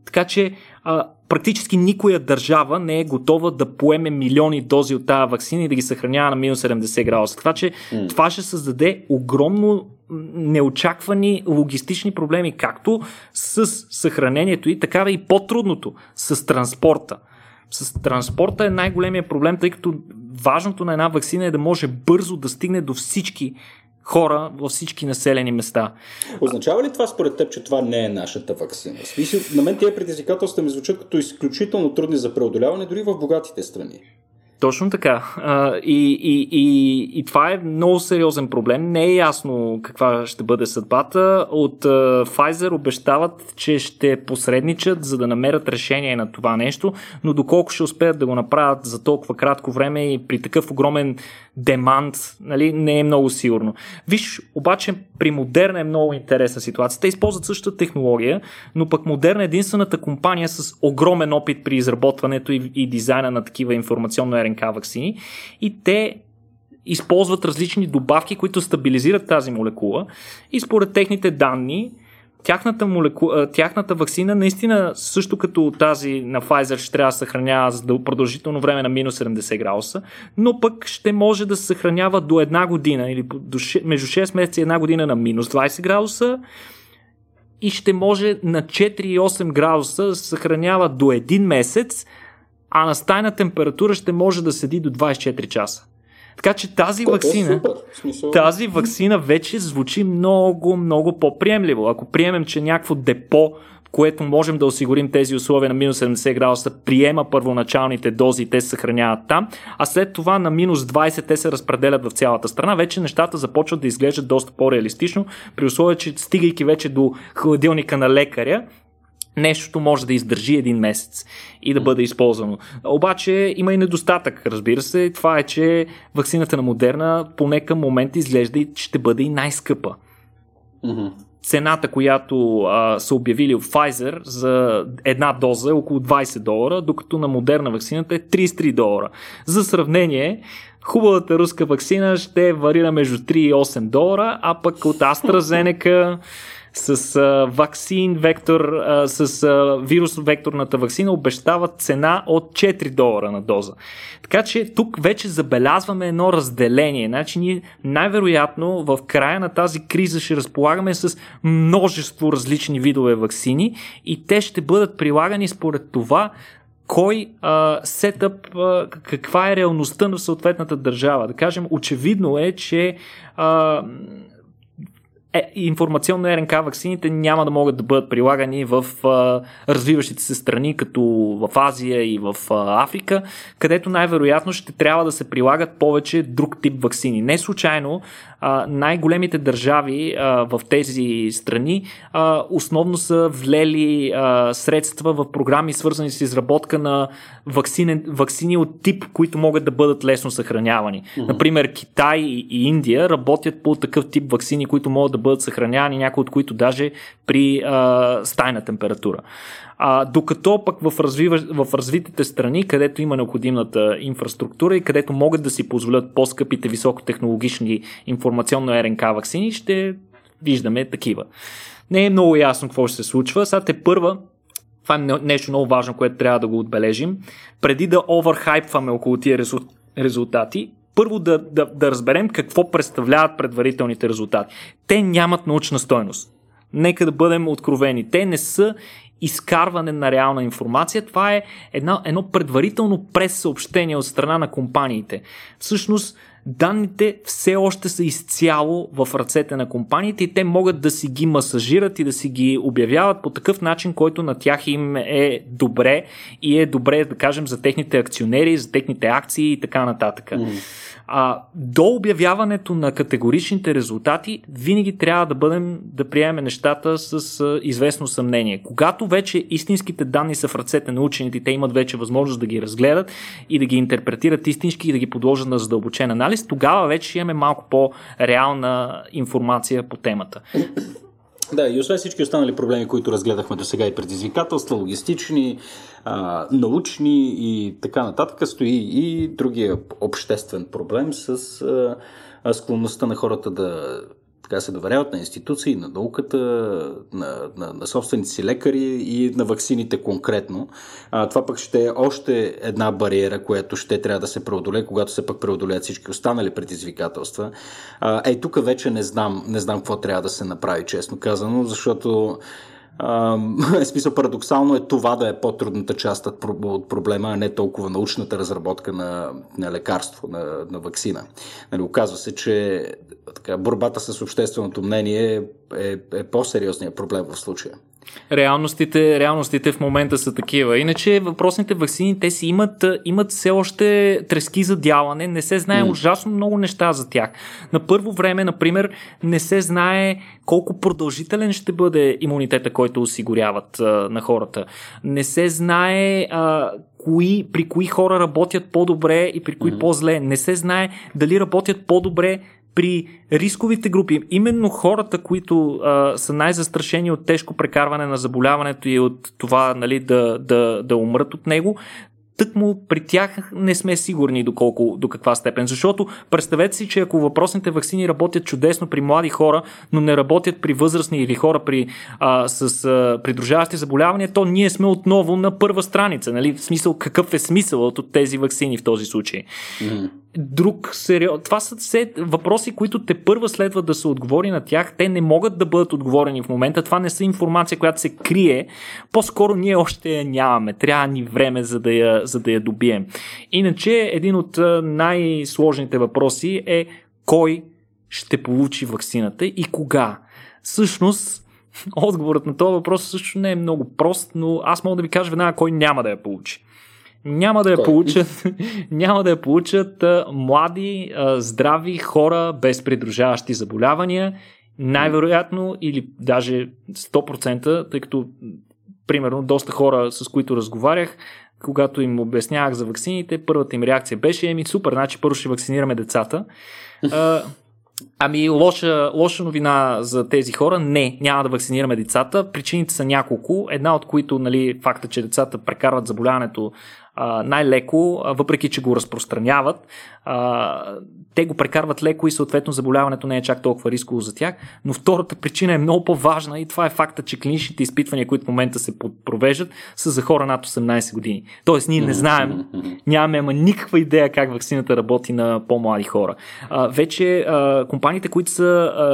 Така че а, практически никоя държава не е готова да поеме милиони дози от тази вакцина и да ги съхранява на минус 70 градуса. Така че mm. това ще създаде огромно неочаквани логистични проблеми, както с съхранението и така и по-трудното с транспорта. С транспорта е най-големия проблем, тъй като важното на една вакцина е да може бързо да стигне до всички хора във всички населени места. Означава ли това според теб, че това не е нашата вакцина? Смисъл, на мен тези предизвикателства ми звучат като изключително трудни за преодоляване дори в богатите страни. Точно така. И, и, и, и това е много сериозен проблем. Не е ясно каква ще бъде съдбата. От Pfizer обещават, че ще посредничат, за да намерят решение на това нещо, но доколко ще успеят да го направят за толкова кратко време и при такъв огромен демант, нали, не е много сигурно. Виж, обаче при Модерна е много интересна ситуация. Те използват същата технология, но пък Модерна е единствената компания с огромен опит при изработването и, и дизайна на такива информационно РНК вакцини и те използват различни добавки, които стабилизират тази молекула и според техните данни тяхната, молеку... тяхната вакцина наистина също като тази на Pfizer ще трябва да съхранява за продължително време на минус 70 градуса, но пък ще може да се съхранява до една година или до 6... между 6 месеца и една година на минус 20 градуса и ще може на 4 и 8 градуса да се съхранява до един месец, а на стайна температура ще може да седи до 24 часа. Така че тази е вакцина, е Смисъл... тази вакцина вече звучи много, много по-приемливо. Ако приемем, че някакво депо, което можем да осигурим тези условия на минус 70 градуса, приема първоначалните дози и те се съхраняват там, а след това на минус 20 те се разпределят в цялата страна, вече нещата започват да изглеждат доста по-реалистично, при условие, че стигайки вече до хладилника на лекаря, нещото може да издържи един месец и да бъде използвано. Обаче има и недостатък, разбира се. Това е, че вакцината на Модерна поне към момент изглежда и ще бъде и най-скъпа. Mm-hmm. Цената, която а, са обявили от Pfizer за една доза е около 20 долара, докато на Модерна вакцината е 33 долара. За сравнение, хубавата руска вакцина ще варира между 3 и 8 долара, а пък от AstraZeneca с а, вакцин вектор, а, с а, вирус векторната вакцина обещават цена от 4 долара на доза. Така че тук вече забелязваме едно разделение. Значи ние най-вероятно в края на тази криза ще разполагаме с множество различни видове вакцини и те ще бъдат прилагани според това кой а, сетъп, а, каква е реалността на съответната държава. Да кажем, очевидно е, че а, е, информационно РНК ваксините няма да могат да бъдат прилагани в а, развиващите се страни, като в Азия и в а, Африка, където най-вероятно ще трябва да се прилагат повече друг тип ваксини. Не случайно а, най-големите държави а, в тези страни а, основно са влели а, средства в програми, свързани с изработка на вакцини от тип, които могат да бъдат лесно съхранявани. Mm-hmm. Например, Китай и Индия работят по такъв тип вакцини, които могат да бъдат съхранявани, някои от които даже при а, стайна температура. А, докато пък в, развива, в развитите страни, където има необходимата инфраструктура и където могат да си позволят по-скъпите високотехнологични информационно РНК вакцини, ще виждаме такива. Не е много ясно какво ще се случва. Сега те първа това е нещо много важно, което трябва да го отбележим. Преди да оверхайпваме около тия резултати, първо да, да, да разберем какво представляват предварителните резултати. Те нямат научна стойност. Нека да бъдем откровени. Те не са изкарване на реална информация. Това е едно, едно предварително прес-съобщение от страна на компаниите. Всъщност, данните все още са изцяло в ръцете на компаниите и те могат да си ги масажират и да си ги обявяват по такъв начин, който на тях им е добре и е добре, да кажем, за техните акционери, за техните акции и така нататък. Mm. А, до обявяването на категоричните резултати, винаги трябва да бъдем да приемем нещата с а, известно съмнение. Когато вече истинските данни са в ръцете на учените, те имат вече възможност да ги разгледат и да ги интерпретират истински и да ги подложат на задълбочен анализ, тогава вече имаме малко по-реална информация по темата. Да, и освен всички останали проблеми, които разгледахме до сега и предизвикателства, логистични, а, научни и така нататък, стои и другия обществен проблем с а, склонността на хората да така се доверяват на институции, на науката, на, на, на собствените си лекари и на ваксините конкретно. А, това пък ще е още една бариера, която ще трябва да се преодолее, когато се пък преодолеят всички останали предизвикателства. А, ей, тук вече не знам, не знам какво трябва да се направи, честно казано, защото е смисъл парадоксално е това да е по-трудната част от проблема, а не толкова научната разработка на, на лекарство, на, на вакцина. Нали, оказва се, че така, борбата с общественото мнение е, е по-сериозният проблем в случая. Реалностите, реалностите в момента са такива. Иначе въпросните вакцини, те си имат, имат все още трески за дялане, не се знае mm. ужасно много неща за тях. На първо време, например, не се знае колко продължителен ще бъде имунитета, който осигуряват а, на хората. Не се знае а, кои, при кои хора работят по-добре и при кои mm-hmm. по-зле. Не се знае дали работят по-добре при рисковите групи, именно хората, които а, са най-застрашени от тежко прекарване на заболяването и от това нали, да, да, да умрат от него, тъкмо при тях не сме сигурни доколко, до каква степен. Защото представете си, че ако въпросните вакцини работят чудесно при млади хора, но не работят при възрастни или хора при, а, с а, придружаващи заболявания, то ние сме отново на първа страница. Нали? В смисъл, какъв е смисълът от тези вакцини в този случай? Mm-hmm друг сериоз. Това са все въпроси, които те първа следва да се отговори на тях. Те не могат да бъдат отговорени в момента. Това не са информация, която се крие. По-скоро ние още я нямаме. Трябва ни време, за да я, за да я добием. Иначе, един от най-сложните въпроси е кой ще получи вакцината и кога. Всъщност, отговорът на този въпрос също не е много прост, но аз мога да ви кажа веднага кой няма да я получи няма да я получат, няма да я получат а, млади, а, здрави хора без придружаващи заболявания. Най-вероятно или даже 100%, тъй като примерно доста хора, с които разговарях, когато им обяснявах за ваксините, първата им реакция беше, еми супер, значи първо ще вакцинираме децата. А, Ами, лоша, лоша новина за тези хора. Не, няма да вакцинираме децата. Причините са няколко. Една от които, нали, факта, че децата прекарват заболяването най-леко, въпреки че го разпространяват. Те го прекарват леко и съответно заболяването не е чак толкова рисково за тях. Но втората причина е много по-важна и това е факта, че клиничните изпитвания, които в момента се провеждат, са за хора над 18 години. Тоест ние не знаем, нямаме ама никаква идея как вакцината работи на по-млади хора. А, вече а, компаниите, които са а,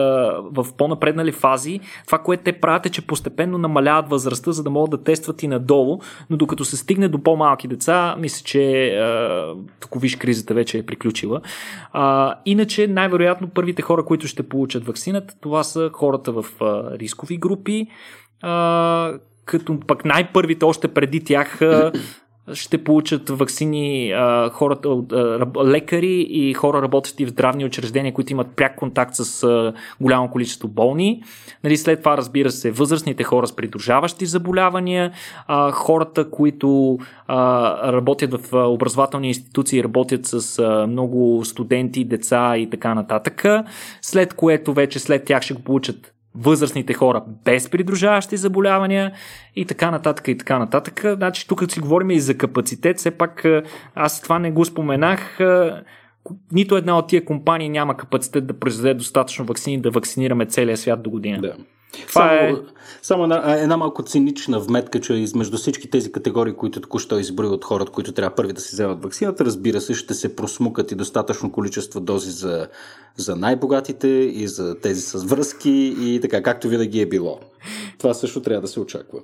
в по-напреднали фази, това, което те правят е, че постепенно намаляват възрастта, за да могат да тестват и надолу, но докато се стигне до по-малки деца, мисля, че а, тук виж кризата вече е приключила. А, иначе, най-вероятно, първите хора, които ще получат вакцината, това са хората в а, рискови групи, а, като пък най-първите още преди тях а, ще получат вакцини а, хората, а, лекари и хора работещи в здравни учреждения, които имат пряк контакт с а, голямо количество болни. Нали, след това, разбира се, възрастните хора с придружаващи заболявания, а, хората, които а, работят в образователни институции, работят с а, много студенти, деца и така нататък. След което вече след тях ще го получат възрастните хора без придружаващи заболявания и така нататък и така нататък. Значи тук си говорим и за капацитет, все пак аз това не го споменах. нито една от тия компании няма капацитет да произведе достатъчно вакцини да вакцинираме целия свят до година. Да. Това само, е... само една, една малко цинична вметка, че измежду всички тези категории, които току-що изброи от хората, които трябва първи да си вземат вакцината, разбира се, ще се просмукат и достатъчно количество дози за, за най-богатите и за тези с връзки и така, както винаги е било. Това също трябва да се очаква.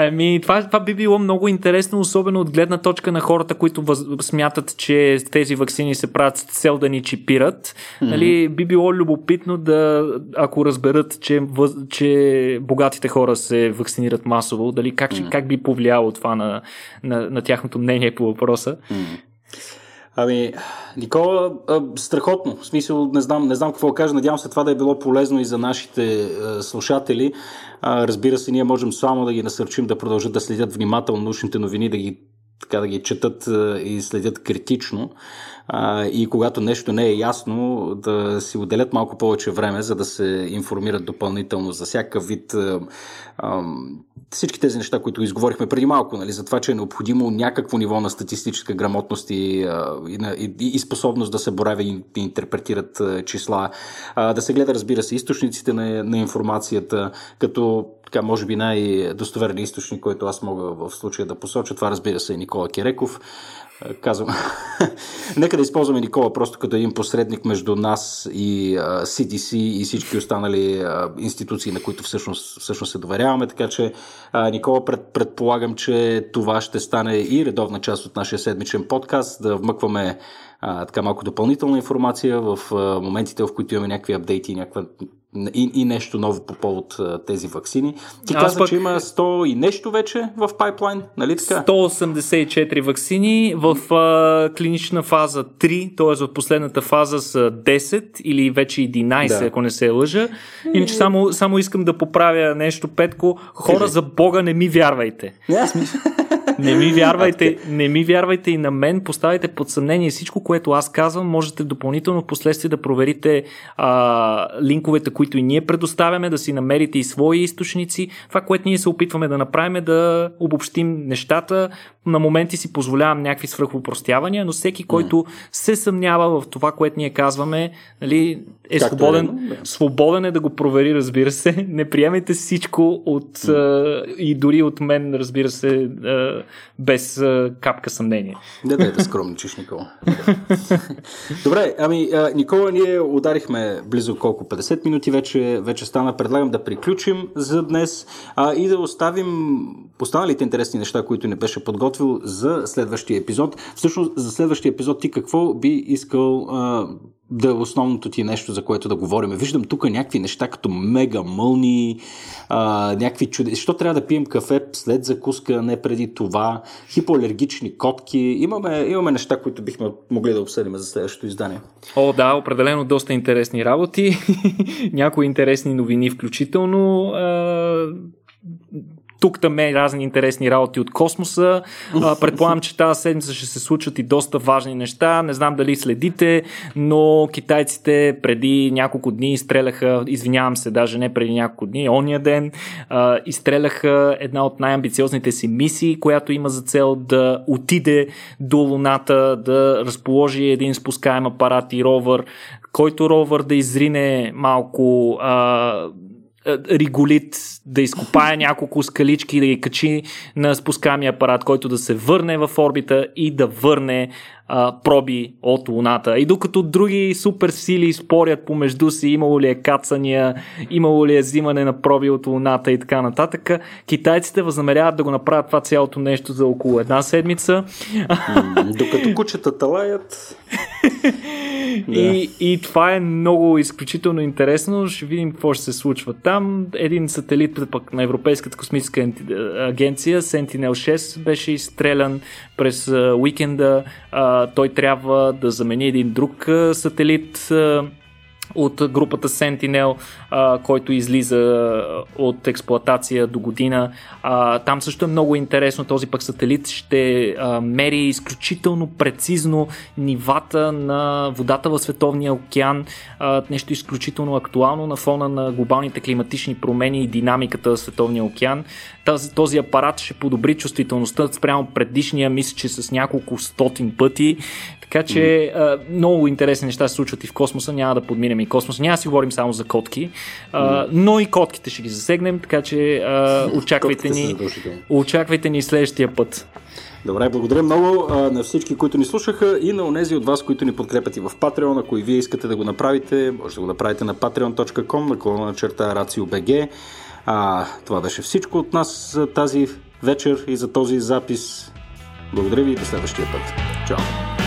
Ами, това, това би било много интересно, особено от гледна точка на хората, които въз, смятат, че тези вакцини се правят с цел да ни чипират. Mm-hmm. Нали, би било любопитно да, ако разберат, че, въз, че богатите хора се вакцинират масово, дали как, mm-hmm. как би повлияло това на, на, на тяхното мнение по въпроса. Mm-hmm. Ами, Никола, страхотно. В смисъл, не знам, не знам какво кажа. Надявам се това да е било полезно и за нашите слушатели. Разбира се, ние можем само да ги насърчим да продължат да следят внимателно научните новини, да ги така да ги четат и следят критично. И когато нещо не е ясно, да си отделят малко повече време, за да се информират допълнително за всякакъв вид всички тези неща, които изговорихме преди малко, нали, за това, че е необходимо някакво ниво на статистическа грамотност и, и, и, и способност да се борави и, и интерпретират числа, да се гледа, разбира се, източниците на, на информацията, като така, може би най-достоверен източник, който аз мога в случая да посоча. Това, разбира се, е Никола Кереков. Казвам, нека да използваме Никола просто като един посредник между нас и uh, CDC и всички останали uh, институции, на които всъщност, всъщност се доверяваме. Така че, uh, Никола, пред, предполагам, че това ще стане и редовна част от нашия седмичен подкаст, да вмъкваме а, така малко допълнителна информация в а, моментите, в които имаме някакви апдейти някаква, и, и нещо ново по повод а, тези вакцини. Ти Аз каза, пък... че има 100 и нещо вече в пайплайн, нали така? 184 вакцини в а, клинична фаза 3, т.е. в последната фаза са 10 или вече 11, да. ако не се лъжа. Иначе само, само искам да поправя нещо, Петко. Хора, Кажи. за Бога, не ми вярвайте. Не ми вярвайте, не ми вярвайте и на мен, поставяйте под съмнение всичко, което аз казвам. Можете допълнително в последствие да проверите а, линковете, които и ние предоставяме, да си намерите и свои източници. Това, което ние се опитваме да направим е да обобщим нещата. На моменти си позволявам някакви свръхвопростявания, но всеки, който се съмнява в това, което ние казваме, нали, е Както свободен, е, да. свободен е да го провери, разбира се. Не приемайте всичко от а, и дори от мен, разбира се, а, без капка съмнение. Не да, да скромничиш, Никола. Добре, ами а, Никола, ние ударихме близо колко 50 минути вече, вече стана. Предлагам да приключим за днес а, и да оставим останалите интересни неща, които не беше подготвил за следващия епизод. Всъщност, за следващия епизод ти какво би искал а, да е основното ти нещо, за което да говорим. Виждам тук някакви неща като мега мълни, а, някакви чуди. Защо трябва да пием кафе след закуска, не преди това? Хипоалергични котки. Имаме, имаме неща, които бихме могли да обсъдим за следващото издание. О, да, определено доста интересни работи. Някои интересни новини включително. А тук там е разни интересни работи от космоса. А, предполагам, че тази седмица ще се случат и доста важни неща. Не знам дали следите, но китайците преди няколко дни изстреляха, извинявам се, даже не преди няколко дни, ония ден, а, изстреляха една от най-амбициозните си мисии, която има за цел да отиде до Луната, да разположи един спускаем апарат и ровър, който ровър да изрине малко а, риголит, да изкопае няколко скалички и да ги качи на спускамия апарат, който да се върне в орбита и да върне а, проби от Луната. И докато други супер сили спорят помежду си, имало ли е кацания, имало ли е взимане на проби от Луната и така нататък, китайците възнамеряват да го направят това цялото нещо за около една седмица. Докато кучетата И, и това е много изключително интересно. Ще видим какво ще се случва там. Един сателит пък на Европейската космическа агенция, Sentinel-6, беше изстрелян през уикенда. Той трябва да замени един друг сателит от групата Sentinel, а, който излиза от експлоатация до година. А, там също е много интересно. Този пък сателит ще а, мери изключително прецизно нивата на водата в Световния океан. А, нещо изключително актуално на фона на глобалните климатични промени и динамиката в Световния океан. Този, този апарат ще подобри чувствителността спрямо предишния, мисля, че с няколко стотин пъти Така че mm. много интересни неща се случват и в космоса, няма да подминем и космоса. Няма да си говорим само за котки, mm. но и котките ще ги засегнем, така че очаквайте ни, очаквайте ни следващия път. Добре, благодаря много а, на всички, които ни слушаха и на онези от вас, които ни подкрепят и в Patreon. Ако и вие искате да го направите, може да го направите на patreon.com, на колона на черта RACIO.BG. А, това беше всичко от нас за тази вечер и за този запис. Благодаря ви и до следващия път. Чао!